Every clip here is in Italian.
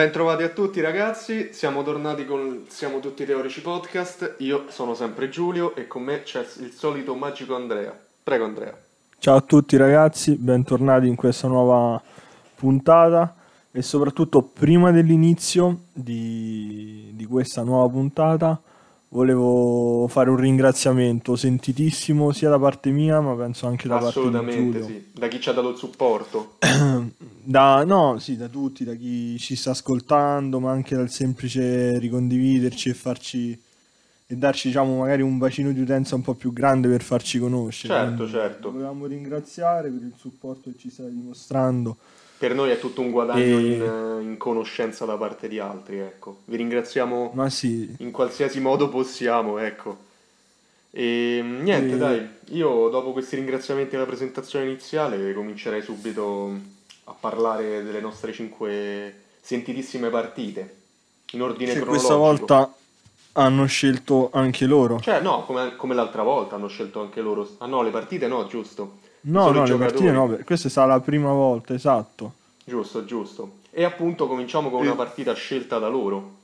Bentrovati a tutti ragazzi, siamo tornati con Siamo tutti teorici podcast, io sono sempre Giulio e con me c'è il solito magico Andrea. Prego Andrea. Ciao a tutti ragazzi, bentornati in questa nuova puntata e soprattutto prima dell'inizio di, di questa nuova puntata volevo fare un ringraziamento sentitissimo sia da parte mia ma penso anche da parte di Assolutamente sì, da chi ci ha dato il supporto. Da, no, sì, da tutti, da chi ci sta ascoltando, ma anche dal semplice ricondividerci e farci e darci, diciamo, magari un bacino di utenza un po' più grande per farci conoscere. Certo, Quindi certo. Volevamo ringraziare per il supporto che ci stai dimostrando. Per noi è tutto un guadagno E- in, in conoscenza da parte di altri, ecco. Vi ringraziamo sì, in qualsiasi modo possiamo, ecco. E niente, E- dai, io dopo questi ringraziamenti alla presentazione iniziale comincerei subito a parlare delle nostre cinque sentitissime partite, in ordine che questa volta hanno scelto anche loro. Cioè, no, come, come l'altra volta hanno scelto anche loro. Ah no, le partite no, giusto. No, Solo no, le partite no, questa è stata la prima volta, esatto. Giusto, giusto. E appunto cominciamo con E- una partita scelta da loro,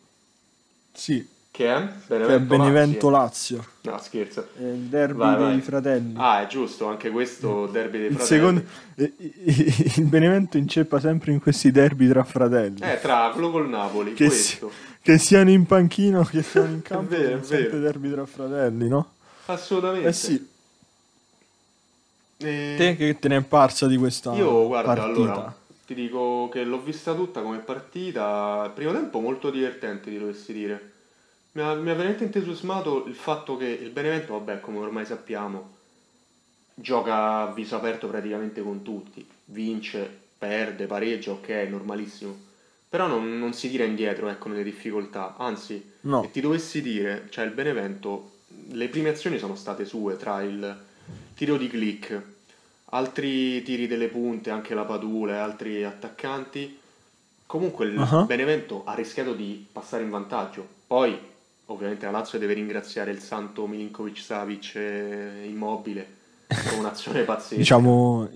Sì, che è che è Benevento Benevento Lazio, No, scherzo. è il derby Vai, dei vai. fratelli. Ah, è giusto, anche questo derby dei il, fratelli. secondo, il Benevento inceppa sempre in questi derby tra fratelli. Eh, tra col Napoli, che, si- questo. che siano in panchino che siano in campo, vero, sono è sempre vero. derby tra fratelli, no? Assolutamente. Eh sì, E- te che te ne è parsa di questa Io, guarda, partita? allora, ti dico che l'ho vista tutta come partita. Primo tempo molto divertente, ti dovessi dire. Mi ha, mi ha veramente entusiasmato il fatto che il Benevento, vabbè, come ormai sappiamo, gioca a viso aperto praticamente con tutti. Vince, perde, pareggia, ok, normalissimo. Però non, non si tira indietro, ecco, nelle difficoltà. Anzi, No. se ti dovessi dire, cioè il Benevento, le prime azioni sono state sue, tra il tiro di click, altri tiri delle punte, anche la Padula e altri attaccanti. Comunque il Ah. Benevento ha rischiato di passare in vantaggio. Poi, ovviamente, la Lazio deve ringraziare il santo Milinkovic Savic Immobile con un'azione pazzesca. Diciamo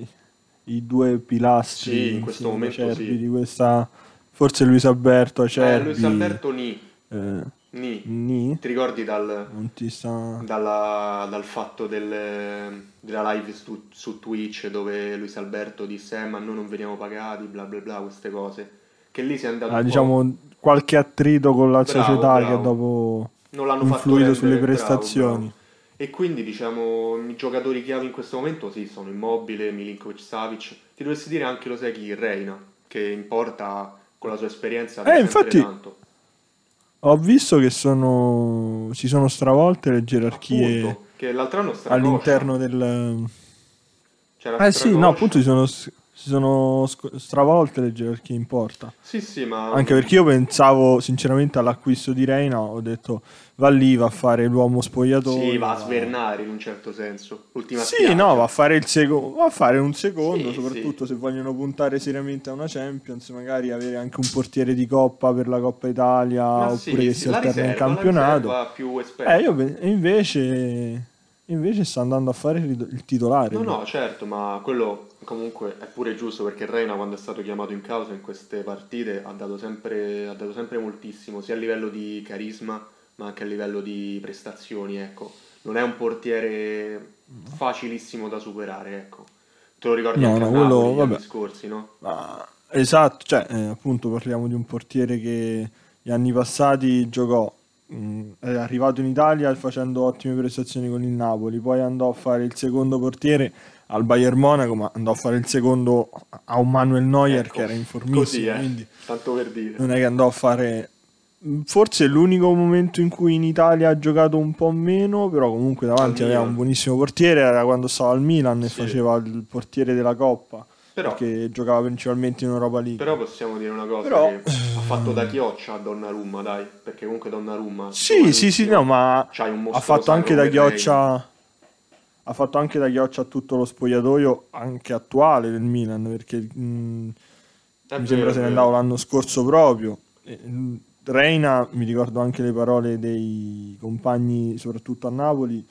i, due pilastri Sì, in questo momento sì. di questa forse Luis Alberto eh, Acerbi Luis Alberto Ni, eh, Ni. Ni Ti ricordi dal, non ti sta dalla- dal fatto del- della live su, su Twitch dove Luis Alberto disse eh, ma noi non veniamo pagati, bla bla bla, queste cose. Che lì si è andato ah, diciamo qualche attrito con la Bravo, società bravo. che dopo non l'hanno influito sulle prestazioni. bravo. E quindi diciamo i giocatori chiave in questo momento sì, sono Immobile, Milinkovic Savic. Ti dovessi dire anche lo sai chi, Reina, che importa con la sua esperienza Eh, infatti- tanto. Ho visto che sono si sono stravolte le gerarchie Appunto, che l'altro anno all'interno del c'era Eh sì, no, appunto si sono, si sono stravolte le gerarchie in porta. Sì, sì, ma Anche perché io pensavo sinceramente all'acquisto di Reina, ho detto va lì, va a fare l'uomo spogliatoio. sì, va a svernare in un certo senso. L'ultima Sì, spiaggia. no, va a fare il secondo, va a fare un secondo, Sì, soprattutto se vogliono puntare seriamente a una Champions, magari avere anche un portiere di coppa per la Coppa Italia, Ma oppure sì, che sì, si alterna in campionato. Eh, io pe- invece invece sta andando a fare il titolare. No, no, certo, ma quello comunque è pure giusto perché Reina quando è stato chiamato in causa in queste partite ha dato sempre, ha dato sempre moltissimo, sia a livello di carisma ma anche a livello di prestazioni, ecco. Non è un portiere facilissimo da superare, ecco. Te lo ricordi No, anche no, quello- gli anni vabbè. scorsi, no? Ma- esatto, cioè, eh, appunto parliamo di un portiere che gli anni passati giocò, mh, è arrivato in Italia facendo ottime prestazioni con il Napoli, poi andò a fare il secondo portiere al Bayern Monaco, ma andò a fare il secondo a un Manuel Neuer Ecco, che era informissimo, Così, eh, quindi tanto per dire. non è che andò a fare... Forse l'unico momento in cui in Italia ha giocato un po' meno, però comunque davanti Al aveva Milan. un buonissimo portiere, era quando stava al Milan e Sì. faceva il portiere della Coppa Però, perché giocava principalmente in Europa League. però possiamo dire una cosa Però- che ha fatto da chioccia a Donnarumma, dai, perché comunque Donnarumma Sì, sì, sì, no, ma ha fatto anche da chioccia ha fatto anche da chioccia a tutto lo spogliatoio anche attuale del Milan perché mh. È mi sembra se ne andava l'anno scorso proprio mh, Reina mi ricordo anche le parole dei compagni soprattutto a Napoli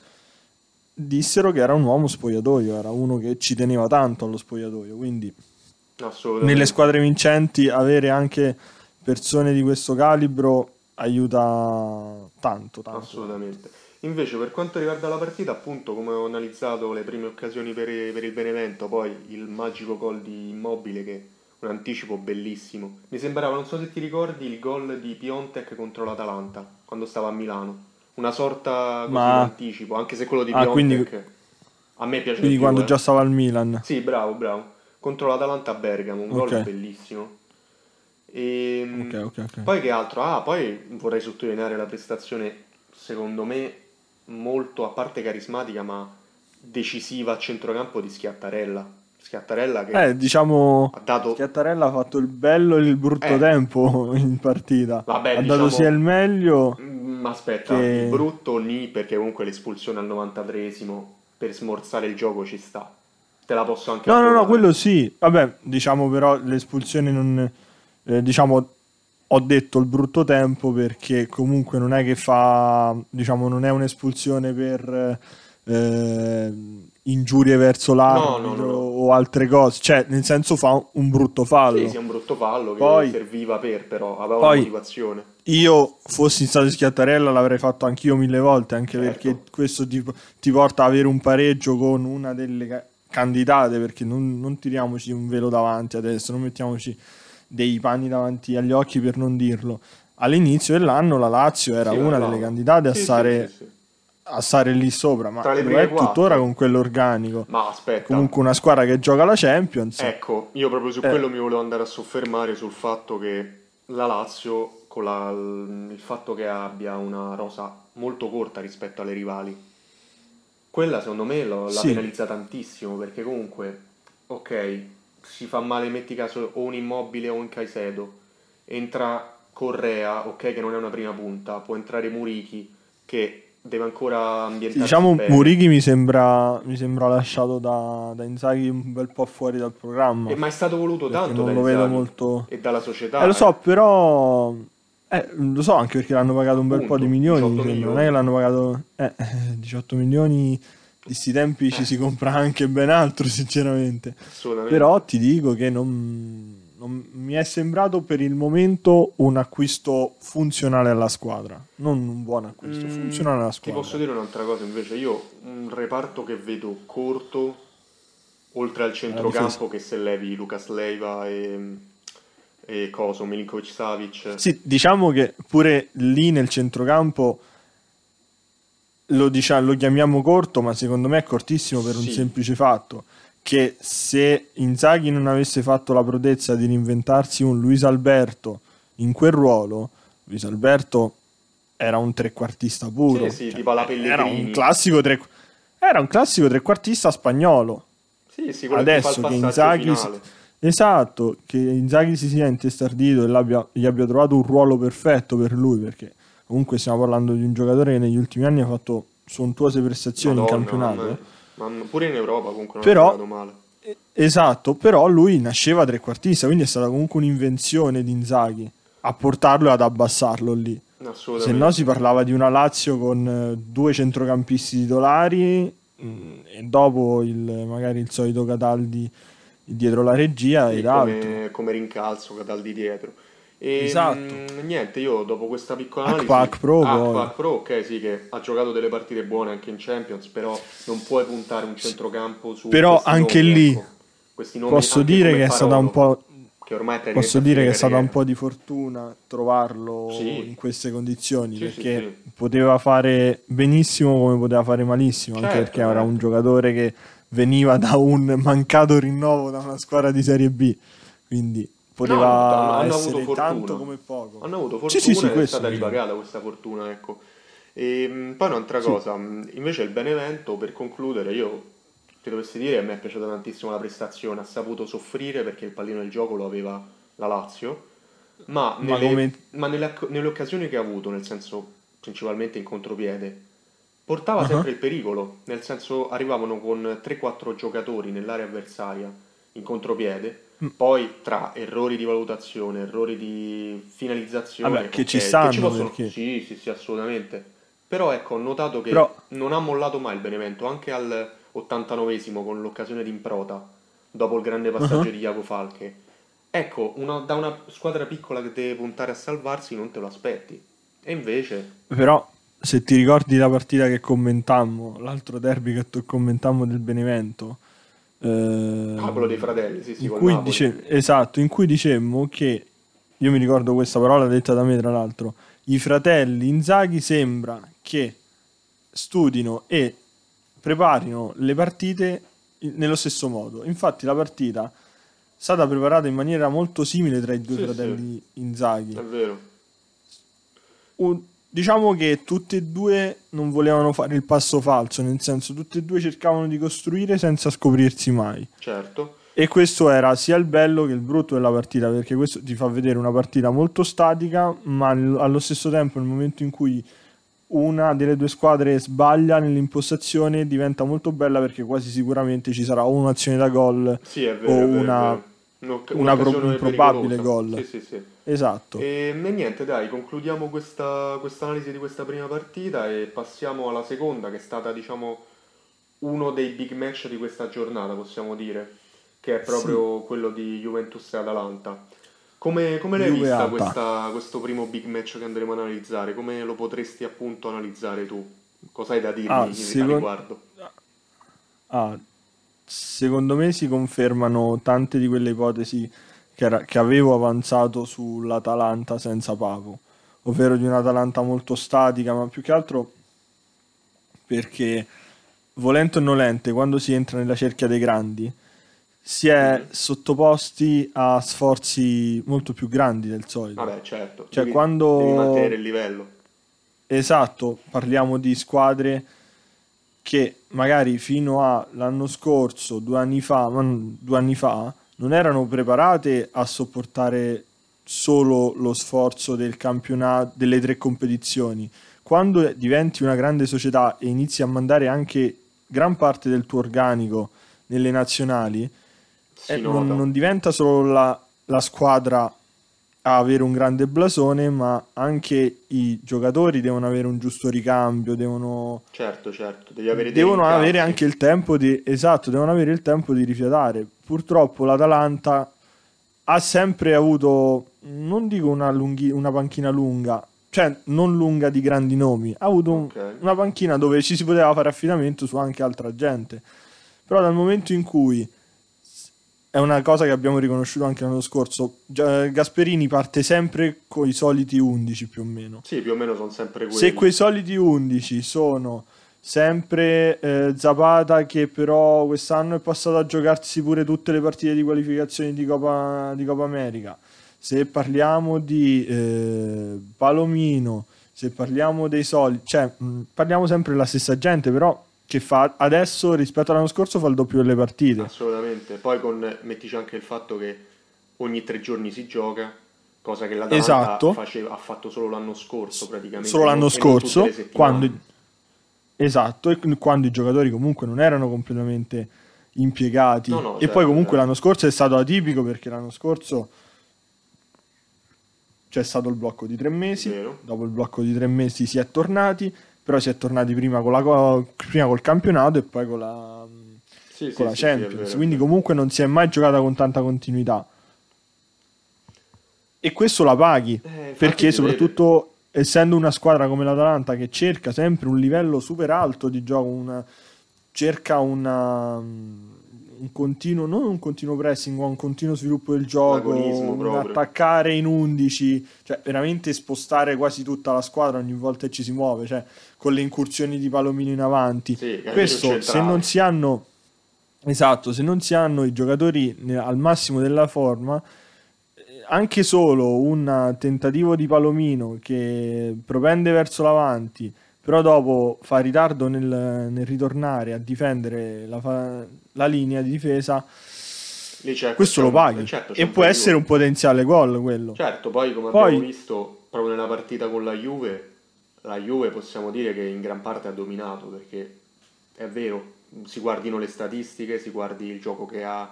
dissero che era un uomo spogliatoio era uno che ci teneva tanto allo spogliatoio quindi nelle squadre vincenti avere anche persone di questo calibro aiuta tanto, tanto. Assolutamente. Invece per quanto riguarda la partita, appunto, come ho analizzato le prime occasioni per, per il Benevento, poi il magico gol di Immobile che un anticipo bellissimo. Mi sembrava, non so se ti ricordi, il gol di Piontek contro l'Atalanta, quando stava a Milano. Una sorta così Ma- di anticipo, anche se quello di Ah, Piontek quindi- a me piace Quindi di più, quando eh. già stava al Milan. Sì, bravo, bravo. Contro l'Atalanta a Bergamo, un gol Ok. bellissimo. E, Ok, ok, ok. Poi che altro? Ah, poi vorrei sottolineare la prestazione, secondo me, molto, a parte carismatica, ma decisiva a centrocampo di Schiattarella. Schiattarella che Eh, diciamo, ha dato... Schiattarella ha fatto il bello e il brutto Eh. tempo in partita. Vabbè, ha diciamo- dato sia il meglio. Mm, aspetta, Che- il brutto lì, perché comunque l'espulsione al 93esimo per smorzare il gioco ci sta. Te la posso anche No, no, no, approvare. quello sì. Vabbè, diciamo però l'espulsione non... eh, diciamo, ho detto il brutto tempo perché comunque non è che fa... Diciamo, non è un'espulsione per eh, ingiurie verso l'arbitro no, no, no. o altre cose. Cioè, nel senso fa un brutto fallo. Sì, sì, un brutto fallo che Poi- serviva per, però aveva poi- una motivazione. Io fossi stato Schiattarella l'avrei fatto anch'io mille volte, anche Certo. perché questo ti, ti porta ad avere un pareggio con una delle ca- candidate, perché non, non tiriamoci un velo davanti adesso, non mettiamoci dei panni davanti agli occhi per non dirlo. All'inizio dell'anno la Lazio era Sì, una bravo. delle candidate a Sì, sì, stare, sì, a stare lì sopra, ma lo è tuttora con quell'organico. Ma aspetta, Comunque una squadra che gioca la Champions. ecco, io proprio su Eh. quello mi volevo andare a soffermare sul fatto che la Lazio, con la- il fatto che abbia una rosa molto corta rispetto alle rivali, quella secondo me lo- la penalizza tantissimo perché comunque, ok, si fa male, metti caso o un immobile o un Caicedo, entra Correa, ok, che non è una prima punta, può entrare Murichi che deve ancora Sì, ambientarsi diciamo bene. Murichi mi sembra, mi sembra lasciato da, da Inzaghi un bel po' fuori dal programma. Eh, ma è stato voluto tanto non da lo vedo molto- e dalla società. Eh, lo so, eh. però. Eh, lo so anche perché l'hanno pagato un bel Appunto, po' di milioni. 18 mi sembra. Non milioni. è che l'hanno pagato. Eh, eh, 18 milioni. Di sti tempi ci Eh. si compra anche ben altro, sinceramente. Però ti dico che non, non mi è sembrato per il momento un acquisto funzionale alla squadra. Non un buon acquisto, Mm, funzionale alla Ti squadra. posso dire un'altra cosa invece, io un reparto che vedo corto, oltre al centrocampo che se levi Lucas Leiva e, e Coso, Milinkovic Savic, Sì, diciamo che pure lì nel centrocampo lo, diciamo, lo chiamiamo corto, ma secondo me è cortissimo per un Sì. semplice fatto. Che se Inzaghi non avesse fatto la prodezza di reinventarsi un Luis Alberto in quel ruolo, Luis Alberto era un trequartista puro. Sì, sì, tipo alla era un classico tre- era un classico trequartista spagnolo. sì, Adesso che Inzaghi finale. Esatto, che Inzaghi si sia intestardito e gli abbia trovato un ruolo perfetto per lui, perché comunque stiamo parlando di un giocatore che negli ultimi anni ha fatto sontuose prestazioni in Madonna, campionato. mamma- mamma- pure in Europa comunque non Però- ha giocato male. Eh, Esatto, però lui nasceva trequartista, quindi è stata comunque un'invenzione di Inzaghi a portarlo e ad abbassarlo lì. Se no si parlava di una Lazio con eh, due centrocampisti titolari mm, e dopo il, magari il solito Cataldi dietro la regia ed altro. come, come rincalzo Cataldi dietro. E, Esatto. mm, niente, io dopo questa piccola analisi... Pro, Ah, Pro, ok, sì, che ha giocato delle partite buone anche in Champions, però non puoi puntare un centrocampo su Però anche nomi, lì ecco. Nomi Posso anche dire che è stata un po'. Che ormai è Posso dire che è stata un po' di fortuna trovarlo Sì. in queste condizioni Sì, perché sì. poteva fare benissimo come poteva fare malissimo, anche Certo, perché era certo. un giocatore che veniva da un mancato rinnovo da una squadra di Serie B, quindi poteva No, hanno- essere avuto fortuna. tanto come poco. Hanno avuto Sì, fortuna sì, sì, ed è questo stata ripagata questa fortuna, ecco. E mh, poi un'altra Sì. cosa, invece il Benevento, per concludere, io ti dovessi dire, a me è piaciuta tantissimo la prestazione, ha saputo soffrire perché il pallino del gioco lo aveva la Lazio, ma, Ma nelle, come- ma nelle, nelle occasioni che ha avuto, nel senso principalmente in contropiede, portava Ah. sempre il pericolo, nel senso arrivavano con 3-4 giocatori nell'area avversaria in contropiede. Poi tra errori di valutazione, errori di finalizzazione, Vabbè, che ok, ci stanno, ci possono- perché- Sì, sì, sì, assolutamente. Però ecco, ho notato che Però- non ha mollato mai il Benevento, anche al 89esimo con l'occasione di Improta, dopo il grande passaggio Ah. di Iago Falche. Ecco, una- da una squadra piccola che deve puntare a salvarsi non te lo aspetti. E invece, Però, se ti ricordi la partita che commentammo, l'altro derby che commentammo del Benevento, eh, ah, quello dei fratelli, sì, sì, in cui dice- esatto, in cui dicemmo che, io mi ricordo questa parola detta da me tra l'altro, i fratelli Inzaghi sembra che studino e preparino le partite nello stesso modo. Infatti la partita è stata preparata in maniera molto simile tra i due Sì, fratelli Inzaghi. È vero. Un- diciamo che tutti e due non volevano fare il passo falso, nel senso tutti e due cercavano di costruire senza scoprirsi mai. Certo. E questo era sia il bello che il brutto della partita, perché questo ti fa vedere una partita molto statica, ma al- allo stesso tempo nel momento in cui una delle due squadre sbaglia nell'impostazione diventa molto bella perché quasi sicuramente ci sarà o un'azione da gol, Sì, vero. O è vero, una- vero. Un'oc- una pro- un probabile gol. Sì, sì. Esatto. E, e niente, dai, concludiamo questa analisi di questa prima partita e passiamo alla seconda, che è stata, diciamo, uno dei big match di questa giornata, possiamo dire, che è proprio quello di Juventus e Atalanta. Come, come l'hai Juve vista questa- questo primo big match che andremo ad analizzare? Come lo potresti appunto analizzare tu? Cosa hai da dirmi Ah, a secondo- riguardo? Ah, secondo me si confermano tante di quelle ipotesi che, era- che avevo avanzato sull'Atalanta senza Papo, ovvero di un'Atalanta molto statica, ma più che altro perché volente o nolente, quando si entra nella cerchia dei grandi, si è Mhm. sottoposti a sforzi molto più grandi del solito. Vabbè, certo, Cioè, devi, quando- devi mantenere il livello. Esatto, parliamo di squadre che magari fino all'anno scorso, due anni fa, ma due anni fa, non erano preparate a sopportare solo lo sforzo del campionato, delle tre competizioni. Quando diventi una grande società e inizi a mandare anche gran parte del tuo organico nelle nazionali, eh, non, non diventa solo la, la squadra a avere un grande blasone, ma anche i giocatori devono avere un giusto ricambio, devono, Certo, certo, devi avere devono avere anche il tempo di... Esatto, devono avere il tempo di rifiatare. Purtroppo l'Atalanta ha sempre avuto, non dico una, lunghi- una panchina lunga, cioè non lunga di grandi nomi, ha avuto un- Ok. una panchina dove ci si poteva fare affidamento su anche altra gente. Però dal momento in cui è una cosa che abbiamo riconosciuto anche l'anno scorso, Gia- Gasperini parte sempre con i soliti 11 più o meno. Sì, più o meno sono sempre quelli. Se quei soliti 11 sono sempre eh, Zapata che però quest'anno è passato a giocarsi pure tutte le partite di qualificazione di Coppa, di Coppa America, se parliamo di eh, Palomino, se parliamo dei soliti, cioè mh, parliamo sempre della stessa gente però che fa adesso rispetto all'anno scorso fa il doppio delle partite. Assolutamente. Poi con, mettici anche il fatto che ogni tre giorni si gioca, cosa che l'Atalanta Esatto. faceva- ha fatto solo l'anno scorso praticamente. solo l'anno scorso, quando, esatto, e quando i giocatori comunque non erano completamente impiegati. No, no, e certo, poi comunque certo. l'anno scorso è stato atipico perché l'anno scorso c'è stato il blocco di tre mesi, Vero. dopo il blocco di tre mesi si è tornati, però si è tornati prima, con la, prima col campionato e poi con la, Sì, sì, con la sì, sì, è Champions, quindi comunque non si è mai giocata con tanta continuità. E questo la paghi, Eh, perché soprattutto essendo una squadra come l'Atalanta che cerca sempre un livello super alto di gioco, una- cerca una, un continuo, non un continuo pressing, ma un continuo sviluppo del gioco, un proprio. attaccare in 11, cioè veramente spostare quasi tutta la squadra ogni volta che ci si muove, cioè con le incursioni di Palomino in avanti. Sì, Questo se non si hanno esatto, se non si hanno i giocatori al massimo della forma, anche solo un tentativo di Palomino che propende verso l'avanti, però dopo fa ritardo nel, nel ritornare a difendere la, la linea di difesa, c'è- questo lo paghi. certo, c'è e può essere un potenziale gol quello. Certo, poi come Poi- abbiamo visto proprio nella partita con la Juve, la Juve possiamo dire che in gran parte ha dominato perché è vero, si guardino le statistiche, si guardi il gioco che ha,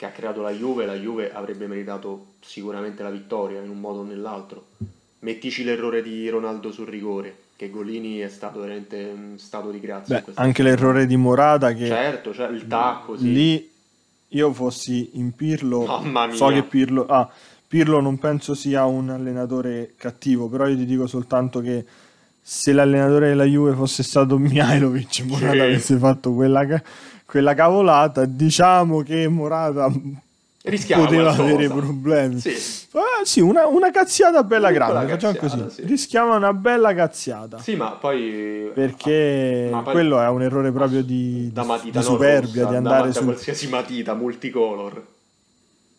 che ha creato la Juve, la Juve avrebbe meritato sicuramente la vittoria in un modo o nell'altro. Mettici l'errore di Ronaldo sul rigore, che Golini è stato veramente un stato di grazia. Beh, anche l'errore di Morata che Certo, cioè il tacco, sì. lì io fossi in Pirlo, Mamma mia. so che Pirlo, ah, Pirlo non penso sia un allenatore cattivo, però io ti dico soltanto che se l'allenatore della Juve fosse stato Mihailovic, Morata Sì. avesse fatto quella, quella cavolata, diciamo che Morata Rischiava poteva avere problemi. Sì. Ah, sì, una, una cazziata bella Una grande, facciamo cazziata, così. sì. Rischiava una bella cazziata. Sì, ma poi... Perché Ma poi- quello è un errore proprio di, da matita di superbia, rossa, di da- andare da sul, qualsiasi matita multicolor.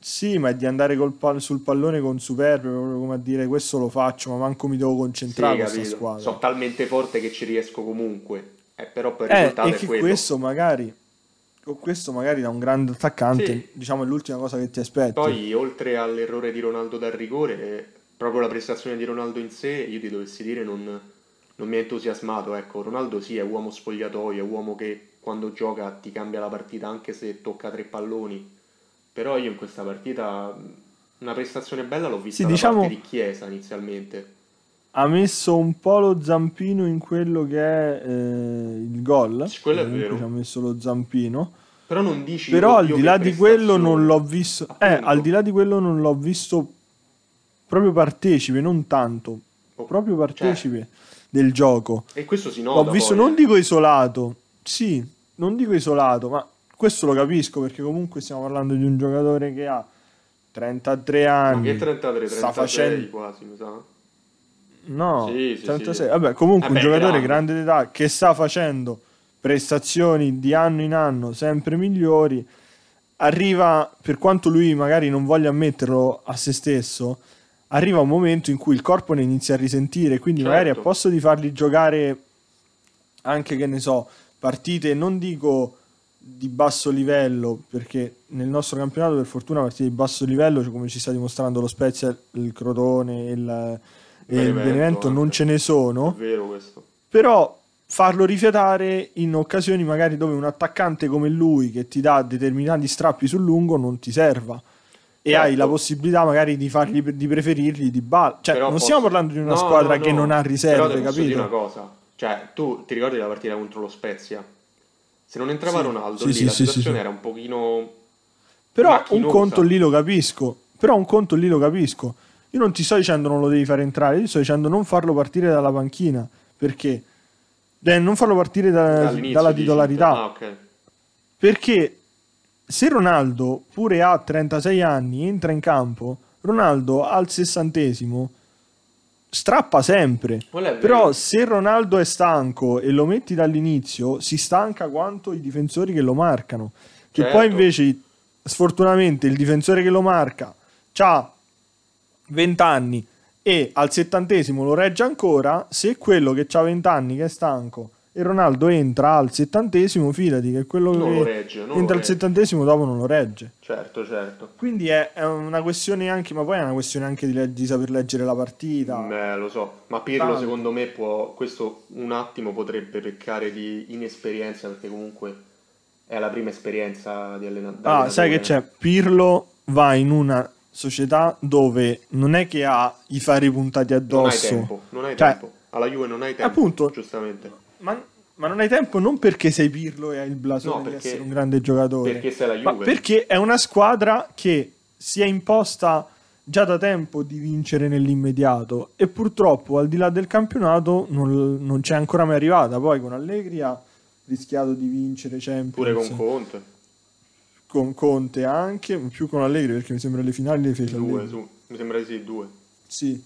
Sì, ma è di andare col pal- sul pallone con superbia, proprio come a dire questo lo faccio, ma manco mi devo Sì, concentrare con questa squadra. Sono talmente forte che ci riesco comunque. Eh, però il Eh, risultato e che quello. questo magari, con questo magari da un grande attaccante, Sì. diciamo è l'ultima cosa che ti aspetti. Poi, oltre all'errore di Ronaldo dal rigore, eh, proprio la prestazione di Ronaldo in sé, io ti dovessi dire, non, non mi ha entusiasmato. Ecco, Ronaldo sì, è uomo spogliatoio, è uomo che quando gioca ti cambia la partita anche se tocca tre palloni. Però io in questa partita una prestazione bella l'ho vista Sì, da diciamo- parte di Chiesa inizialmente. Ha messo un po' lo zampino in quello che è eh, il gol. Sì, quello è vero. Ci ha messo lo zampino. Però non dici... Però al "Oddio, di là di quello non prestazione". l'ho visto. Eh, al di là di quello non l'ho visto proprio partecipe, non tanto. Oh, Proprio cioè, partecipe del gioco. e questo si nota L'ho visto, poi, non eh. dico isolato, sì, non dico isolato, ma questo lo capisco perché comunque stiamo parlando di un giocatore che ha 33 Ma anni. che 33, 36 sta facendo... quasi, mi sa. No, Sì, sì, 36. sì. Vabbè, comunque Vabbè, un giocatore grande. d'età che sta facendo prestazioni di anno in anno sempre migliori. Arriva, per quanto lui magari non voglia ammetterlo a se stesso, arriva un momento in cui il corpo ne inizia a risentire, quindi magari a Certo. posto di fargli giocare anche che ne so, partite non dico di basso livello, perché nel nostro campionato per fortuna partite di basso livello, cioè come ci sta dimostrando lo Spezia, il Crotone il, e il Benevento Benevento non anche. ce ne sono, È vero questo. però farlo rifiatare in occasioni magari dove un attaccante come lui che ti dà determinati strappi sul lungo non ti serva e Certo. hai la possibilità magari di, fargli, di preferirgli di balla. Cioè, Però non posso- stiamo parlando di una No, squadra no, che no. non ha Però riserve, ti posso dire capito? una cosa. Cioè, tu ti ricordi la partita contro lo Spezia? Se non entrava Sì. Ronaldo, Sì, lì sì, la situazione era un pochino... Però un macchinosa. conto lì lo capisco. Però un conto lì lo capisco. Io non ti sto dicendo non lo devi fare entrare, io ti sto dicendo non farlo partire dalla panchina. Perché? Eh, non farlo partire da- dalla titolarità. Ah, ok. Perché se Ronaldo pure ha 36 anni entra in campo, Ronaldo al sessantesimo strappa sempre. Però se Ronaldo è stanco e lo metti dall'inizio, si stanca quanto i difensori che lo marcano. Che Certo. poi invece, sfortunatamente, il difensore che lo marca ha 20 anni e al settantesimo lo regge ancora, se quello che ha 20 anni che è stanco e Ronaldo entra al settantesimo, fidati che quello Non che regge, entra al settantesimo dopo non lo regge. Certo, certo. Quindi è, è una questione anche, ma poi è una questione anche di, di saper leggere la partita. Beh, lo so. Ma Pirlo Tanto. secondo me può... Questo un attimo potrebbe peccare di inesperienza perché comunque è la prima esperienza di allena- da Ah, sai che c'è? Pirlo va in una società dove non è che ha i fari puntati Non hai addosso. tempo, non hai Cioè, tempo. Alla Juve non hai tempo, appunto. giustamente. Ma, ma non hai tempo non perché sei Pirlo e hai il blasone No, di perché- essere un grande giocatore. Perché sei la Ma Juve. perché è una squadra che si è imposta già da tempo di vincere nell'immediato e purtroppo al di là del campionato non, non c'è ancora mai arrivata. Poi con Allegri ha rischiato di vincere Champions. Pure con Conte. Con Conte anche, più con Allegri perché mi sembra le finali le fece Due, Allegri. su. Mi sembra sì, due. Sì,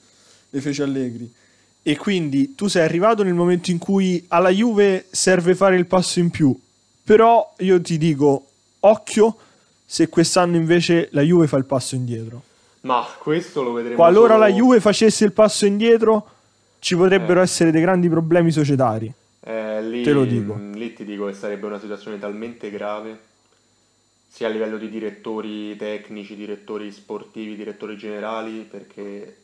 le fece Allegri. E quindi tu sei arrivato nel momento in cui alla Juve serve fare il passo in più. Però io ti dico, occhio se quest'anno invece la Juve fa il passo indietro. Ma questo lo vedremo Qualora solo- la Juve facesse il passo indietro, ci potrebbero Eh. essere dei grandi problemi societari. Eh, lì, Te lo dico. lì ti dico che sarebbe una situazione talmente grave, sia a livello di direttori tecnici, direttori sportivi, direttori generali, perché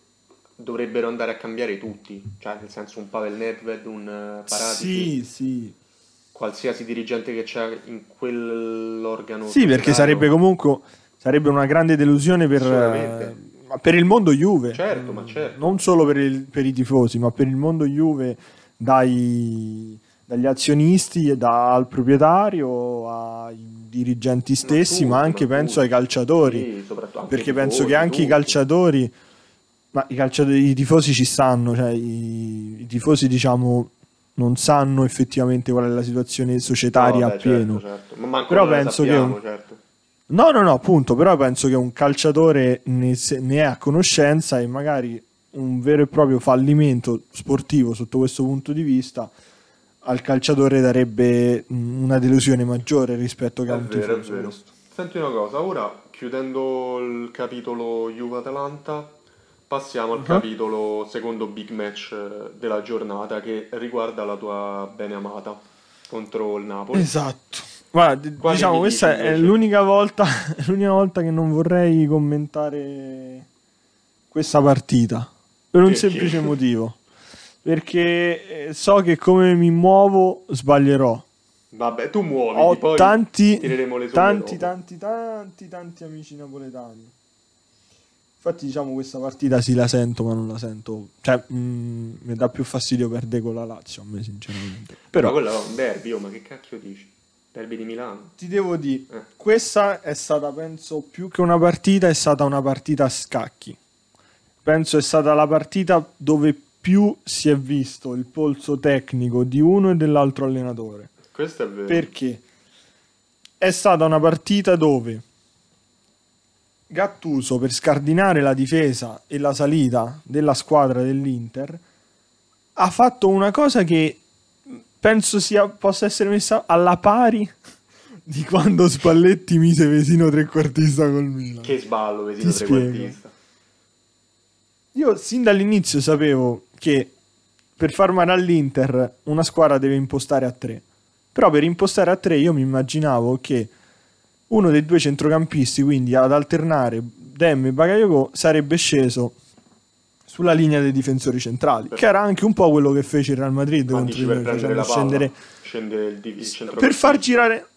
dovrebbero andare a cambiare tutti, cioè nel senso un Pavel Nedved, un eh, Paratici, Sì, sì. qualsiasi dirigente che c'è in quell'organo. Sì, perché sarebbe comunque sarebbe una grande delusione per, per il mondo Juve. Certo, ma certo. Non solo per, il- per i tifosi, ma per il mondo Juve dai- dagli azionisti, dal proprietario ai dirigenti stessi, tutti, ma anche ma penso ai calciatori. Sì, perché i penso tifosi, che anche i tutti. calciatori, ma i, calciatori, i tifosi ci stanno, cioè i, i tifosi diciamo non sanno effettivamente qual è la situazione societaria No, appieno. Certo, certo. Ma manco Però penso che sappiamo, un- certo. No, no, no, appunto, però penso che un calciatore ne, ne è a conoscenza e magari un vero e proprio fallimento sportivo sotto questo punto di vista al calciatore darebbe mm, una delusione maggiore rispetto che a un vero, è tifoso. vero. Senti una cosa, ora chiudendo il capitolo Juve-Atalanta, passiamo al Mhm. capitolo secondo big match eh, della giornata che riguarda la tua beneamata contro il Napoli. Esatto. Guarda, d- Quali diciamo, questa dici è l'unica volta, l'unica volta che non vorrei commentare questa partita. Per un Perché? semplice motivo. Perché eh, so che come mi muovo sbaglierò. Vabbè, tu muoviti, Ho poi tanti, tireremo le somme tanti, dopo. tanti, tanti, tanti amici napoletani. Infatti, diciamo, questa partita sì la sento, ma non la sento. Cioè, mm, mi dà più fastidio perdere con la Lazio, a me, sinceramente. Ma Però, quello è un derby, oh, ma che cacchio dici? Derby di Milano. ti devo dire, Eh. questa è stata, penso, più che una partita, è stata una partita a scacchi. Penso è stata la partita dove più si è visto il polso tecnico di uno e dell'altro allenatore. Questo è vero. Perché è stata una partita dove Gattuso per scardinare la difesa e la salita della squadra dell'Inter ha fatto una cosa che penso sia, possa essere messa alla pari di quando Spalletti mise Vesino trequartista col Milan. Che sballo, Vesino Ti spiego. trequartista. Io sin dall'inizio sapevo che per far male all'Inter una squadra deve impostare a tre. Però per impostare a tre io mi immaginavo che uno dei due centrocampisti, quindi ad alternare Dem e Bakayoko, sarebbe sceso sulla linea dei difensori centrali, che era anche un po' quello che fece il Real Madrid Ma contro prendere facendo scendere scende il, il per far girare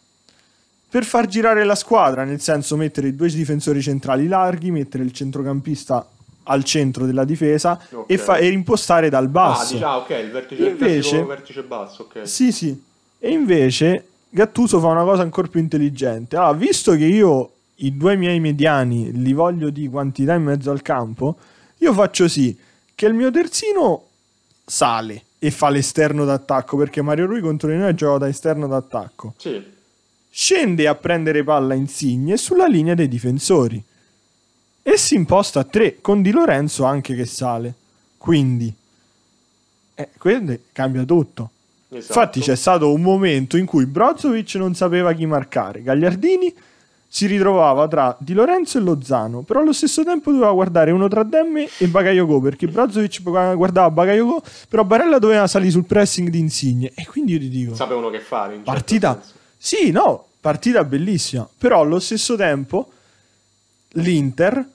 per far girare la squadra, nel senso mettere i due difensori centrali larghi, mettere il centrocampista al centro della difesa Ok. e, fa- e impostare dal Ah, basso. ah, ok, il vertice, Invece- il vertice basso, ok. Sì, sì. E invece Gattuso fa una cosa ancora più intelligente. Allora, visto che io i due miei mediani li voglio di quantità in mezzo al campo, io faccio sì che il mio terzino sale e fa l'esterno d'attacco perché Mario Rui contro di noi gioca da esterno d'attacco. Sì, Scende a prendere palla Insigne sulla linea dei difensori e si imposta a tre con Di Lorenzo anche che sale. Quindi, eh, quindi cambia tutto. esatto. Infatti c'è stato un momento in cui Brozovic non sapeva chi marcare, Gagliardini si ritrovava tra Di Lorenzo e Lozano, però allo stesso tempo doveva guardare uno tra Demme e Bakayoko, perché Brozovic guardava Bakayoko, però Barella doveva salire sul pressing di Insigne. E quindi io ti dico, sapevano che fare. Certo partita, senso. sì, no, partita bellissima, però allo stesso tempo l'Inter,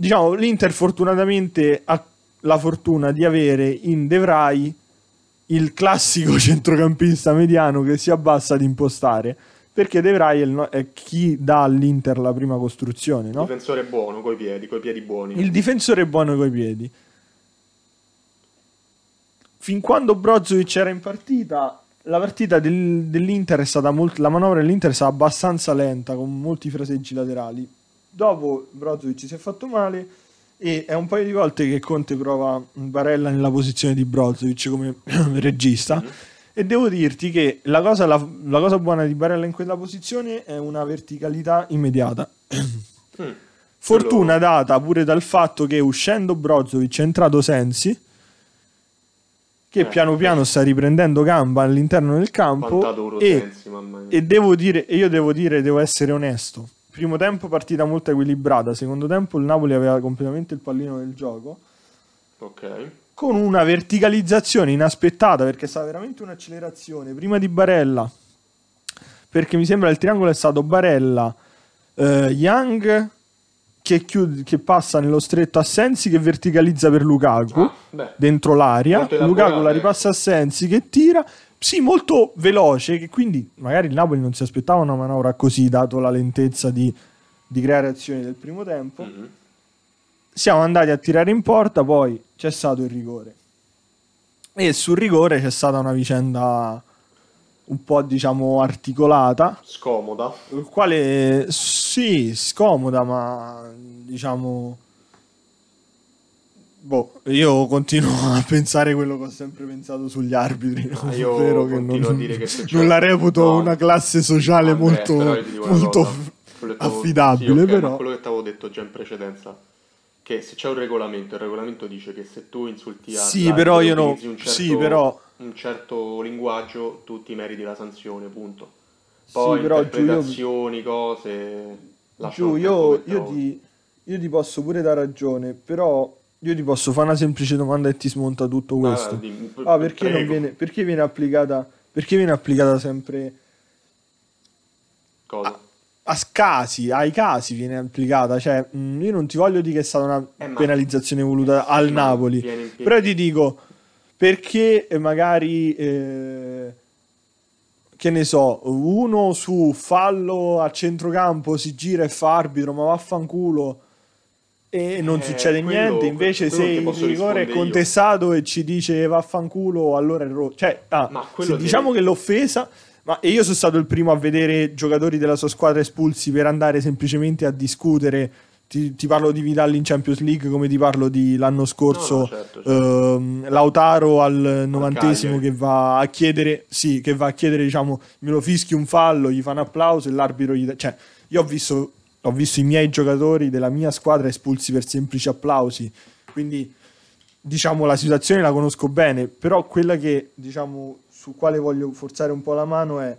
diciamo, l'Inter fortunatamente ha la fortuna di avere in De Vrij il classico centrocampista mediano che si abbassa ad impostare, perché De Vrij è, il no- è chi dà all'Inter la prima costruzione, no? Difensore buono, coi piedi, coi piedi buoni. Il difensore è buono coi piedi. Fin quando Brozovic era in partita, la partita del- dell'Inter è stata molto. La manovra dell'Inter è stata abbastanza lenta, con molti fraseggi laterali. Dopo Brozovic si è fatto male. E è un paio di volte che Conte prova Barella nella posizione di Brozovic come regista. E devo dirti che la cosa, la- la cosa buona di Barella in quella posizione è una verticalità immediata. Mm. Fortuna Quello- data pure dal fatto che uscendo Brozovic è entrato Sensi, che Eh, piano eh. piano sta riprendendo gamba all'interno del campo. E, sensi, e devo dire, e io devo dire, devo essere onesto. Primo tempo partita molto equilibrata, secondo tempo il Napoli aveva completamente il pallino del gioco, Ok. con una verticalizzazione inaspettata perché è stata veramente un'accelerazione. Prima di Barella, perché mi sembra il triangolo è stato Barella, eh, Young che, chiude- che passa nello stretto a Sensi che verticalizza per Lukaku Ah, dentro l'aria, Lukaku la eh. ripassa a Sensi che tira, sì molto veloce, che quindi magari il Napoli non si aspettava una manovra così dato la lentezza di, di creare azioni del primo tempo. mhm. Siamo andati a tirare in porta, poi c'è stato il rigore. E sul rigore c'è stata una vicenda un po' diciamo articolata, Scomoda. il quale sì, scomoda, ma diciamo boh, io continuo a pensare quello che ho sempre pensato sugli arbitri, Ah, io ovvero che non, a dire che non la reputo no. una classe sociale Andrea, molto, però molto cosa. Affidabile, sì, ok, però quello che ti avevo detto già in precedenza, che se c'è un regolamento, il regolamento dice che se tu insulti a Sì, però io no- un certo, sì, però- un certo linguaggio, tu ti meriti la sanzione, punto. Sì, Poi però giù io- interpretazioni, cose... lasciamo Giù, io, io ti, io ti posso pure dare ragione, però io ti posso fare una semplice domanda e ti smonta tutto Ah, questo. dimmi, Ah, perché, non viene, perché viene applicata perché viene applicata sempre Cosa? a casi, ai casi viene applicata, cioè mh, io non ti voglio dire che è stata una Eh, penalizzazione voluta Eh, al sì, Napoli, però ti dico perché eh, magari eh, che ne so, uno su fallo a centrocampo si gira e fa arbitro, ma vaffanculo e non Eh, succede quello- niente, invece se il rigore è rispondere io. contestato e ci dice vaffanculo, allora è rotto. Cioè, ah, se diciamo che l'offesa ma e io sono stato il primo a vedere giocatori della sua squadra espulsi per andare semplicemente a discutere. Ti, ti parlo di Vidal in Champions League come ti parlo di l'anno scorso No, no, certo, certo. ehm, Lautaro al novantesimo che va a chiedere sì, che va a chiedere diciamo me lo fischi un fallo, gli fa un applauso e l'arbitro gli dà cioè io ho visto ho visto i miei giocatori della mia squadra espulsi per semplici applausi. Quindi diciamo la situazione la conosco bene, però quella che diciamo su quale voglio forzare un po' la mano è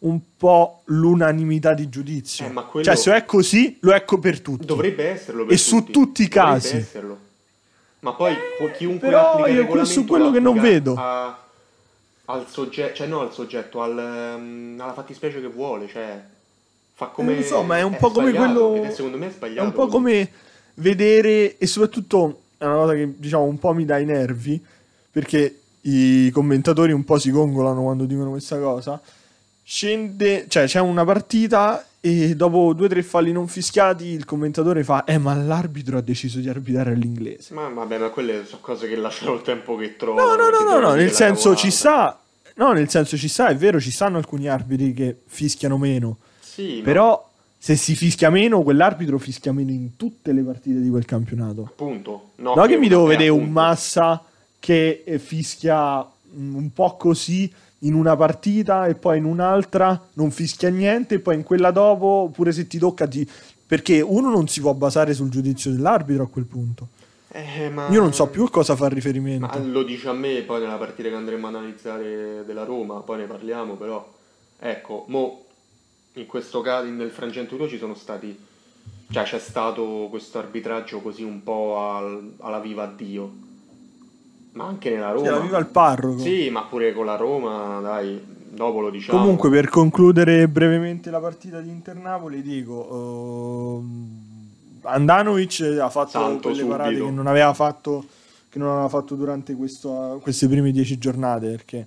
un po' l'unanimità di giudizio. Eh, quello- Cioè, se è così, lo è co- per tutti. Dovrebbe esserlo per E su tutti. tutti i Dovrebbe casi. esserlo. Ma poi può- chiunque però applica il regolamento quello lo che non vedo. a- al soggetto, cioè no al soggetto, al, ehm, alla fattispecie che vuole, cioè fa come Non lo so, ma è un po' come quello- è secondo me è È sbagliato. un po' come vedere, e soprattutto è una cosa che diciamo un po' mi dà i nervi, perché i commentatori un po' si gongolano quando dicono questa cosa. Scende, cioè c'è una partita e dopo due o tre falli non fischiati il commentatore fa eh ma l'arbitro ha deciso di arbitrare all'inglese Ma vabbè, ma quelle sono cose che lasciano il tempo che no trovano. no no no, no nel senso ci sta no nel senso ci sta è vero ci stanno alcuni arbitri che fischiano meno Sì, ma però se si fischia meno quell'arbitro fischia meno in tutte le partite di quel campionato appunto. No, No, che mi devo eh, vedere un appunto. Massa che eh, fischia mm, un po' così in una partita e poi in un'altra non fischia niente e poi in quella dopo, pure se ti tocca, ti... perché uno non si può basare sul giudizio dell'arbitro a quel punto. Eh, ma... Io non so più a cosa fa riferimento. Ma lo dice a me poi nella partita che andremo a analizzare della Roma, poi ne parliamo, però ecco, mo in questo caso nel frangente tuo ci sono stati cioè c'è stato questo arbitraggio così un po' al- alla viva Dio. Ma anche nella Sì, Roma. la viva il parroco. Sì, ma pure con la Roma, dai, dopo lo diciamo. Comunque, per concludere brevemente la partita di Inter-Napoli, dico: ehm, Andanovic ha fatto Santo quelle subito. parate che non aveva fatto, che non aveva fatto durante questo- queste prime dieci giornate. Perché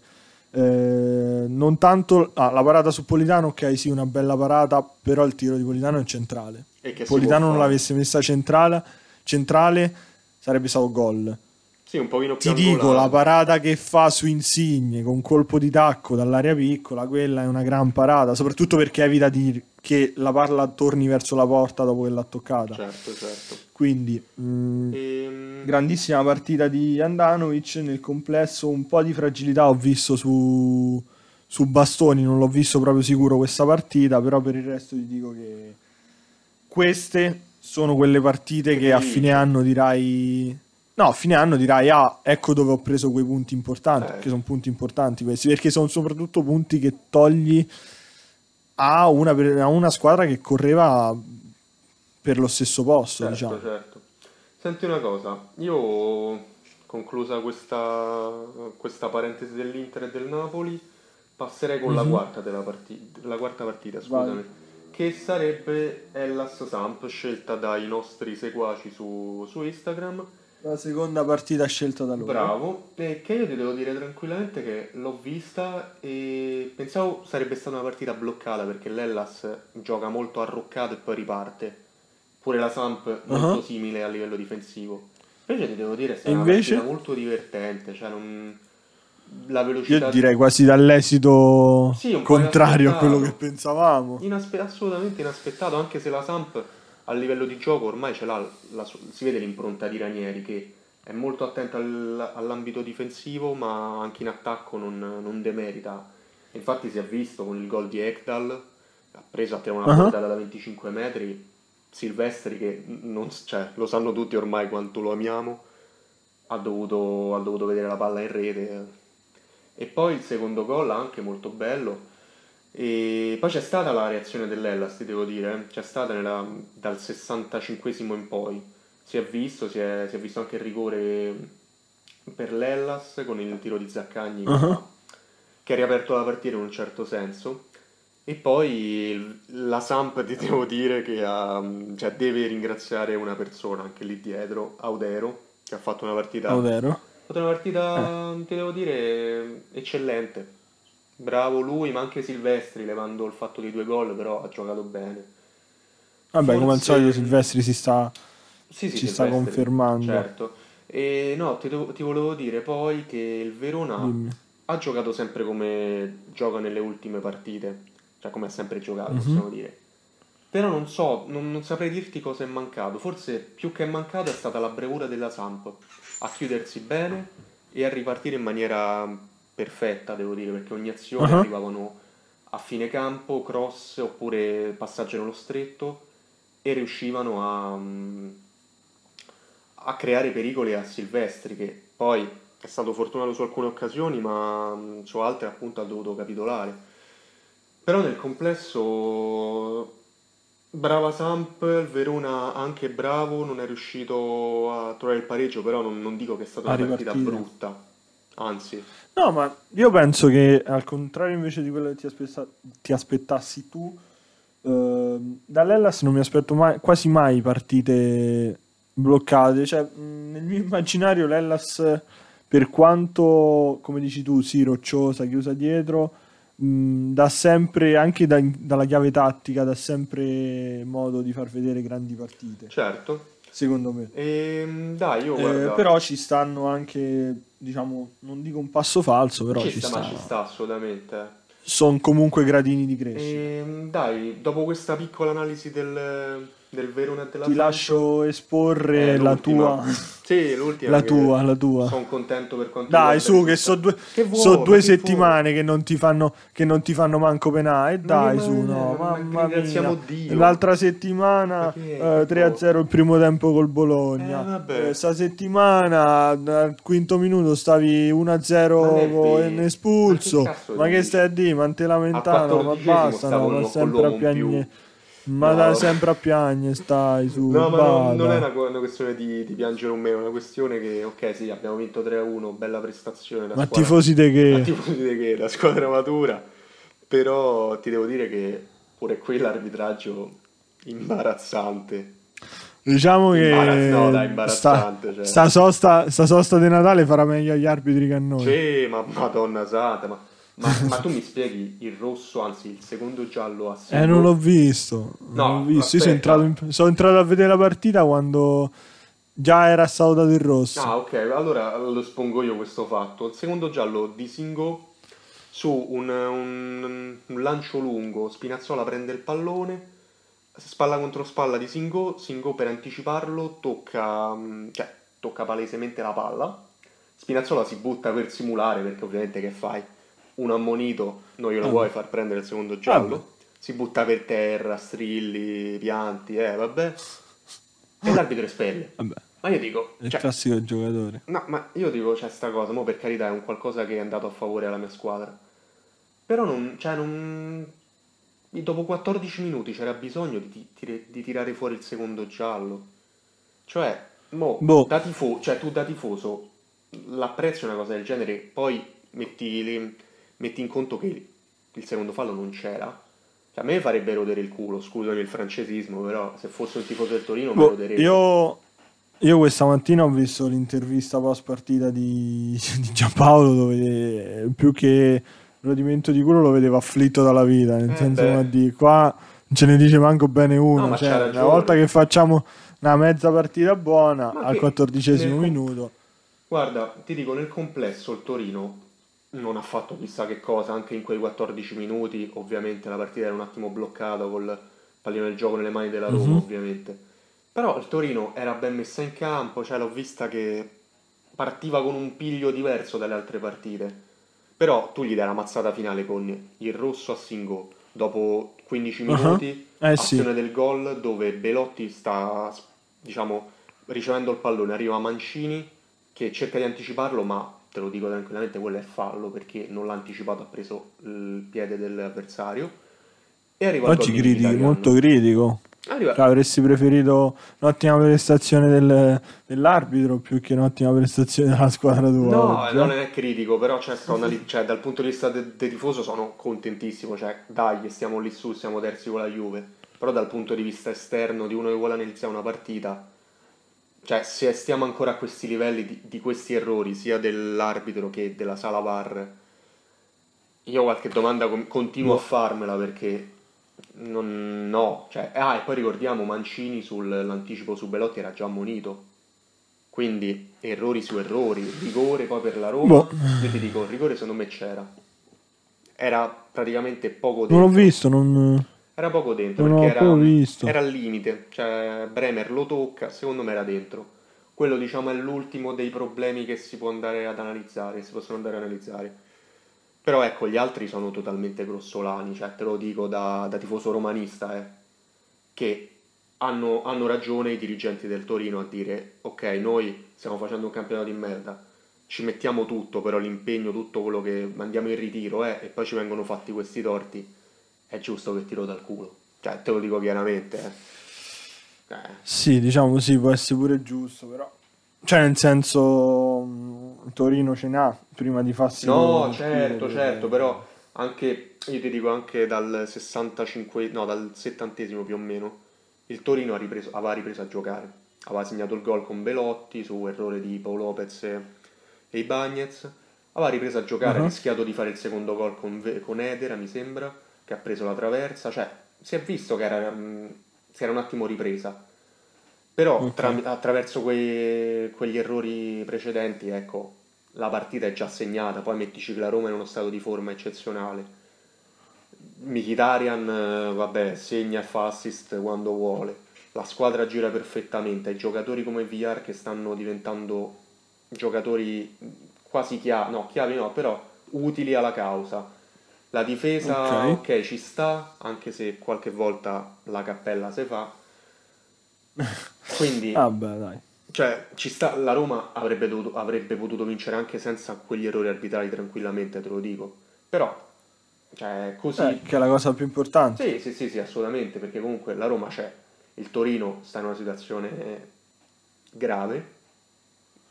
eh, non tanto ah, la parata su Politano, ok, sì, una bella parata, però il tiro di Politano è centrale. Politano non l'avesse messa centrale, centrale sarebbe stato gol. Sì, un pochino più Ti dico, la parata che fa su Insigne con colpo di tacco dall'area piccola, quella è una gran parata, soprattutto perché evita di, che la palla torni verso la porta dopo che l'ha toccata. Certo, certo. Quindi, mh, Ehm, grandissima partita di Andanovic, nel complesso un po' di fragilità ho visto su, su Bastoni, non l'ho visto proprio sicuro questa partita, però per il resto ti dico che queste sono quelle partite Che che a fine anno dirai... No, a fine anno dirai, ah, ecco dove ho preso quei punti importanti, Eh. perché sono punti importanti questi, perché sono soprattutto punti che togli a una, a una squadra che correva per lo stesso posto, Certo, diciamo. certo. Senti una cosa, io conclusa questa, questa parentesi dell'Inter e del Napoli, passerei con la Mhm. quarta della partita, la quarta partita, Vai. scusami, che sarebbe Hellas Samp, scelta dai nostri seguaci su, su Instagram. La seconda partita scelta da loro. Bravo, che io ti devo dire tranquillamente che l'ho vista e pensavo sarebbe stata una partita bloccata perché l'Hellas gioca molto arroccato e poi riparte. Pure la Samp molto Ah. simile a livello difensivo. Invece ti devo dire è stata E una invece? partita molto divertente, cioè non... la velocità... Io direi quasi dall'esito Sì, contrario a quello che pensavamo. Inaspe- assolutamente inaspettato, anche se la Samp a livello di gioco ormai ce l'ha, la si vede l'impronta di Ranieri che è molto attento al- all'ambito difensivo ma anche in attacco non, non demerita. Infatti si è visto con il gol di Ekdal, ha preso a tirare una portata da 25 metri, Silvestri che non, cioè, lo sanno tutti ormai quanto lo amiamo, ha dovuto, ha dovuto vedere la palla in rete. E poi il secondo gol anche molto bello. E poi c'è stata la reazione dell'Ellas, ti devo dire, eh. c'è stata nella- dal 65esimo in poi. Si è visto, si è, si è visto anche il rigore per l'Ellas con il tiro di Zaccagni che ha- che ha riaperto la partita in un certo senso. E poi la Samp ti devo dire che ha- cioè, deve ringraziare una persona anche lì dietro, Audero, che ha fatto una partita vero? ha fatto una partita, ti devo dire, eccellente. Bravo lui, ma anche Silvestri, levando il fatto dei due gol, però ha giocato bene. Vabbè, come al Forse- solito Silvestri si sta... Sì, sì, Ci sta confermando. Certo. E no, ti, ti volevo dire poi che il Verona Dimmi. ha giocato sempre come gioca nelle ultime partite, cioè come ha sempre giocato, Mhm. possiamo dire. Però non so, non, non saprei dirti cosa è mancato. Forse più che è mancato è stata la bravura della Samp a chiudersi bene e a ripartire in maniera perfetta, devo dire, perché ogni azione Ah. arrivavano a fine campo, cross oppure passaggio nello stretto e riuscivano a, mm, a creare pericoli a Silvestri che poi è stato fortunato su alcune occasioni ma mm, su altre appunto ha dovuto capitolare. Però nel complesso brava Samp, Verona anche bravo, non è riuscito a trovare il pareggio, però non, non dico che è stata una partita brutta, anzi. No, ma io penso che al contrario invece di quello che ti, aspetta- ti aspettassi tu, ehm, dall'Ellas non mi aspetto mai, quasi mai partite bloccate. Cioè, mh, nel mio immaginario l'Ellas, per quanto, come dici tu, sì, rocciosa, chiusa dietro, mh, dà sempre, anche da- dalla chiave tattica, dà sempre modo di far vedere grandi partite, Certo. Secondo me. E, dai, io Eh, però ci stanno anche, diciamo, non dico un passo falso, però ci ci sta, ma sta. ci sta assolutamente. Sono comunque gradini di crescita. E, dai, dopo questa piccola analisi del, del Verona e della Ti Samp, lascio esporre eh, la tua. Sì, l'ultima. La tua, la tua. Sono contento per quanto Dai, su, che sono due, Che vuoi, so ma due settimane che non, ti fanno, che non ti fanno manco penare. Ma Dai, che- su, no, ma- ma mamma mia. Dio. L'altra settimana Ma eh, 3-0 il primo tempo col Bologna. Eh, vabbè. Eh, sta settimana al quinto minuto stavi 1-0 Ma non è con vero. espulso. Ma che Ma stai a dire? Ma te lamentano, ma 14esimo basta, no, ma sempre a l'uomo in più. piagne. Ma No. dai, sempre a piagne stai su. No, ma non, non è una, una questione di, di piangere o meno, è una questione che, ok, sì, abbiamo vinto 3-1, bella prestazione. Ma squadra, tifosi de Ma che? tifosi di che? La squadra matura. Però ti devo dire che pure qui l'arbitraggio imbarazzante. Diciamo che Imbarazz- no, dai, sta, imbarazzante, cioè. sta sosta, sta sosta di Natale farà meglio agli arbitri che a noi. Sì, ma madonna santa, ma, ma, ma tu mi spieghi il rosso, anzi il secondo giallo a Eh, Singo? non l'ho visto. Non No, l'ho visto. Sono entrato, in- sono entrato a vedere la partita quando già era stato dato il rosso. Ah, ok, allora lo espongo io questo fatto. Il secondo giallo di Singo su un, un- un lancio lungo, Spinazzola prende il pallone, spalla contro spalla di Singo, Singo per anticiparlo tocca, mm, cioè, tocca palesemente la palla. Spinazzola si butta per simulare perché ovviamente che fai? Un ammonito, non glielo Ah. vuoi far prendere il secondo giallo. Vabbè. Si butta per terra, strilli, pianti, eh, vabbè. E l'arbitro espelle. Vabbè, Ma io dico, è il cioè, classico giocatore. No, ma io dico, c'è sta cosa, mo per carità è un qualcosa che è andato a favore alla mia squadra. Però non, cioè non... Dopo 14 minuti c'era bisogno di, tire- di tirare fuori il secondo giallo. Cioè, mo, Boh. da tifo- cioè tu da tifoso l'apprezzi una cosa del genere, poi metti, le- metti in conto che il secondo fallo non c'era. Cioè, a me farebbe rodere il culo, scusami il francesismo, però se fosse un tifoso del Torino mi Boh, roderebbe. io, io questa mattina ho visto l'intervista post partita di, di Giampaolo dove più che rodimento di culo lo vedevo afflitto dalla vita, nel Eh, senso beh. ma di qua non ce ne dice manco bene uno, No, cioè, una volta che facciamo una mezza partita buona Ma al quattordicesimo com- minuto. Guarda, ti dico, nel complesso il Torino non ha fatto chissà che cosa, anche in quei 14 minuti, ovviamente la partita era un attimo bloccata col pallino del gioco nelle mani della Roma, Mhm. ovviamente. Però il Torino era ben messa in campo, cioè l'ho vista che partiva con un piglio diverso dalle altre partite. Però tu gli dai la mazzata finale con il rosso a Singo dopo 15 Ah, minuti, Eh sì, azione del gol dove Belotti sta, diciamo, ricevendo il pallone, arriva Mancini che cerca di anticiparlo, ma te lo dico tranquillamente, quello è fallo perché non l'ha anticipato, ha preso il piede dell'avversario e arriva oggi Mkhitaryan. molto critico. Arriva- Cioè, avresti preferito un'ottima prestazione del- dell'arbitro più che un'ottima prestazione della squadra tua No, oggi, non è critico, però cioè, anali- cioè, dal punto di vista del de tifoso sono contentissimo, cioè dai, stiamo lì su, siamo terzi con la Juve, però dal punto di vista esterno di uno che vuole analizzare una partita, cioè se stiamo ancora a questi livelli di, di questi errori, sia dell'arbitro che della sala VAR, io qualche domanda com- continuo a Boh. farmela perché non, no, cioè, ah, e poi ricordiamo Mancini sull'anticipo su Belotti era già ammonito. Quindi errori su errori, rigore poi per la Roma. Boh. Io ti dico, il rigore secondo me c'era. Era praticamente poco Non l'ho dentro. visto, non... Era poco dentro Non perché era, era al limite. Cioè, Bremer lo tocca, secondo me era dentro. Quello, diciamo, è l'ultimo dei problemi che si può andare ad analizzare, si possono andare ad analizzare. Però ecco, gli altri sono totalmente grossolani, cioè te lo dico da, da tifoso romanista, eh, che hanno, hanno ragione i dirigenti del Torino a dire ok, noi stiamo facendo un campionato di merda, ci mettiamo tutto, però l'impegno, tutto quello che mandiamo in ritiro, eh, e poi ci vengono fatti questi torti, è giusto che tiro dal culo. Cioè, te lo dico chiaramente, eh. Eh, Sì, diciamo sì, può essere pure giusto, però... Cioè, nel senso, mh, Torino ce n'ha, prima di farsi... No, il certo, certo, però anche, io ti dico anche dal 65, no, dal 70 più o meno, il Torino ha ripreso, aveva ripreso a giocare. Aveva segnato il gol con Belotti su errore di Paolo Lopez e, e Ibagnez. Aveva ripreso a giocare, ha Uh-huh. rischiato di fare il secondo gol con, con Edera, mi sembra, che ha preso la traversa. Cioè, si è visto che era, mh, si era un attimo ripresa. Però Ok. tra- attraverso quei- quegli errori precedenti, ecco, la partita è già segnata, poi mettici che la Roma è in uno stato di forma eccezionale. Mkhitaryan, vabbè, segna e fa assist quando vuole. La squadra gira perfettamente, ai giocatori come VR che stanno diventando giocatori quasi chiavi, no, chiavi no, però utili alla causa. La difesa, Ok. ci sta, anche se qualche volta la cappella si fa. Quindi, Vabbè, dai. cioè, ci sta, la Roma avrebbe, dovuto- avrebbe potuto vincere anche senza quegli errori arbitrali tranquillamente, te lo dico. Però, cioè, così... Eh, che è la cosa più importante. Sì, sì, sì, sì, assolutamente, perché comunque la Roma c'è, il Torino sta in una situazione grave,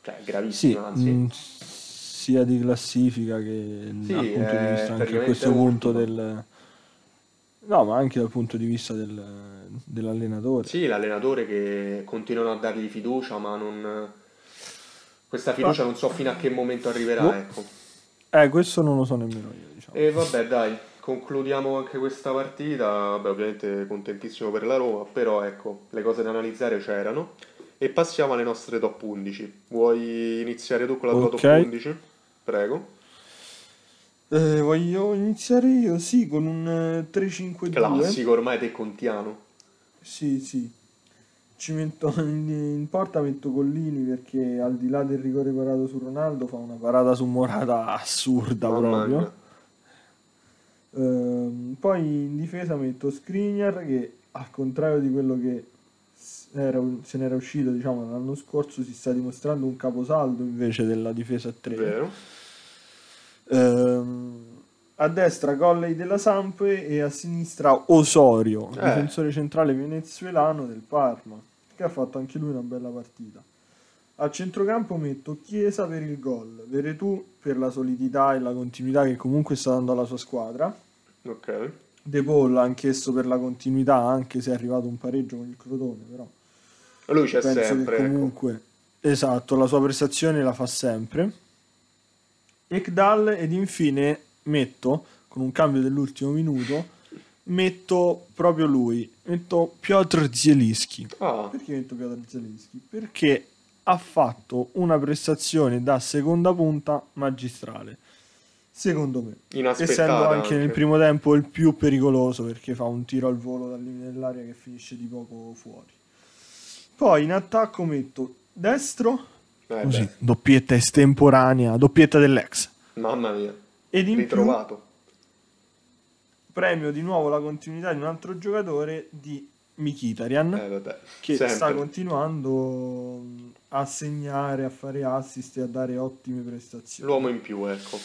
cioè Sì, gravissima, anzi. mh, sia di classifica che Sì, dal punto di è vista anche a questo punto ultimo. del... No, ma anche dal punto di vista del, dell'allenatore. Sì, l'allenatore che continuano a dargli fiducia, ma non... Questa fiducia non so fino a che momento arriverà, Boh. ecco. Eh, questo non lo so nemmeno io, diciamo. E vabbè, dai, concludiamo anche questa partita. Vabbè, ovviamente contentissimo per la Roma, però ecco, le cose da analizzare c'erano. E passiamo alle nostre top 11. Vuoi iniziare tu con la tua Ok. top 11? Prego. Eh, voglio iniziare io, sì, con un eh, 3-5-2. Classico, ormai te contiano. Sì, sì. Ci metto in, in porta metto Collini perché al di là del rigore parato su Ronaldo fa una parata su Morata assurda Mamma proprio. Ehm, poi in difesa metto Skriniar che al contrario di quello che se n'era uscito diciamo l'anno scorso si sta dimostrando un caposaldo invece della difesa a 3. Vero? Ehm, a destra Golley della Samp e a sinistra Osorio, Eh. difensore centrale venezuelano del Parma, che ha fatto anche lui una bella partita. A centrocampo metto Chiesa per il gol, Veretù per la solidità e la continuità che comunque sta dando alla sua squadra, Ok. De Paul anch'esso per la continuità, anche se è arrivato un pareggio con il Crotone, però Lui c'è penso sempre, che ecco. comunque esatto la sua prestazione la fa sempre Ekdal ed infine metto con un cambio dell'ultimo minuto metto proprio lui metto Piotr Zielinski Ah, perché metto Piotr Zielinski? perché ha fatto una prestazione da seconda punta magistrale secondo me. Essendo anche, anche. nel primo tempo il più pericoloso perché fa un tiro al volo dal limite dell'aria che finisce di poco fuori. Poi in attacco metto destro, Eh, così, doppietta estemporanea, doppietta dell'ex. mamma mia, Ed in più ritrovato. premio di nuovo la continuità di un altro giocatore di Mkhitaryan Eh, che sempre. sta continuando mh, a segnare, a fare assist e a dare ottime prestazioni. L'uomo in più, ecco.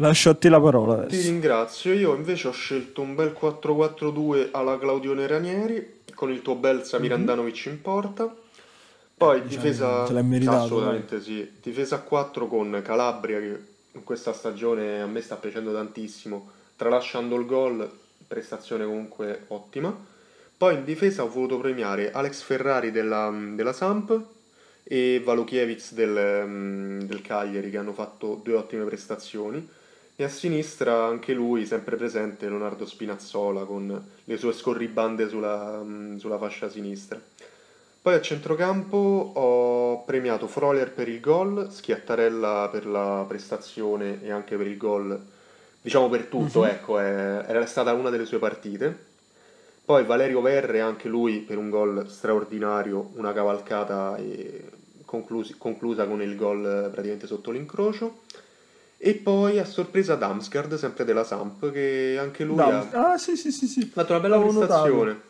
Lascio a te la parola Ti adesso. ringrazio, io invece ho scelto un bel 4-4-2 alla Claudione Ranieri, con il tuo bel Samir Andanovic in porta. Poi Mhm. Eh, diciamo difesa... se l'è meritato, Assolutamente sì. Difesa a 4 con Calabria, che in questa stagione a me sta piacendo tantissimo, tralasciando il gol, prestazione comunque ottima. Poi in difesa ho voluto premiare Alex Ferrari della, della Samp e Valukiewicz del, del Cagliari che hanno fatto due ottime prestazioni e a sinistra anche lui sempre presente Leonardo Spinazzola con le sue scorribande sulla, mm, sulla fascia sinistra. Poi a centrocampo ho premiato Froler per il gol, Schiattarella per la prestazione e anche per il gol, diciamo per tutto, ecco, è- era stata una delle sue partite. Poi Valerio Verre, anche lui per un gol straordinario, una cavalcata e conclusi- conclusa con il gol eh, praticamente sotto l'incrocio. E poi a sorpresa Damsgaard, sempre della Samp, che anche lui Dam- ha Ah, sì, sì, sì, sì. fatto una bella L'avevo prestazione.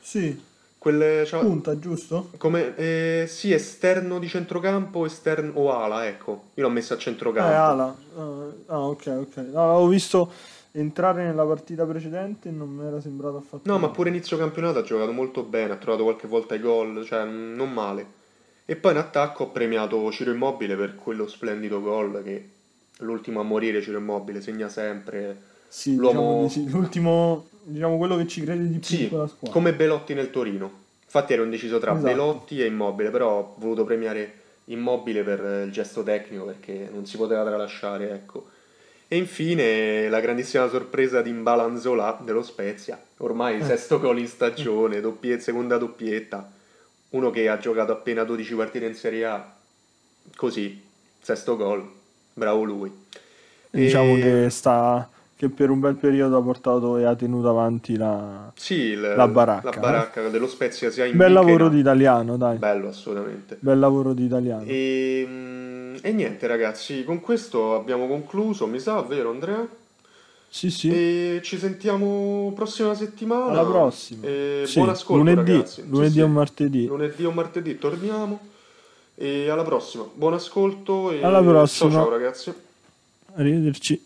Sì, Quelle, cioè, punta, giusto? come, eh, sì, esterno di centrocampo, esterno o ala, ecco. Io l'ho messo a Eh, centrocampo. Ala. Ah, ah, ok, ok. No, l'avevo visto entrare nella partita precedente e non mi era sembrato affatto. No, ma male. pure inizio campionato ha giocato molto bene, ha trovato qualche volta i gol, cioè mm, non male. E poi in attacco ho premiato Ciro Immobile per quello splendido gol che l'ultimo a morire Ciro Immobile segna sempre. Sì, l'uomo- diciamo di sì. L'ultimo, diciamo quello che ci crede di più Sì, squadra. come Belotti nel Torino. Infatti ero indeciso tra Esatto. Belotti e Immobile, però ho voluto premiare Immobile per il gesto tecnico perché non si poteva tralasciare, ecco. E infine la grandissima sorpresa di Mbalanzola dello Spezia, ormai Eh. sesto gol in stagione, doppie- seconda doppietta, uno che ha giocato appena 12 partite in Serie A, così, sesto gol, bravo lui. Diciamo E- che sta che per un bel periodo ha portato e ha tenuto avanti la Sì, il- La baracca, la baracca dello Spezia sia in bel che lavoro di italiano, dai. Bello, assolutamente. Bel lavoro di italiano. E, mm, e niente ragazzi, con questo abbiamo concluso, mi sa, vero Andrea? Sì, sì. E ci sentiamo prossima settimana. Alla prossima. E Sì, buon ascolto lunedì, ragazzi. Lunedì sì. o martedì. Lunedì o martedì torniamo. E alla prossima. Buon ascolto e Alla prossima. ciao ciao ragazzi. Arrivederci.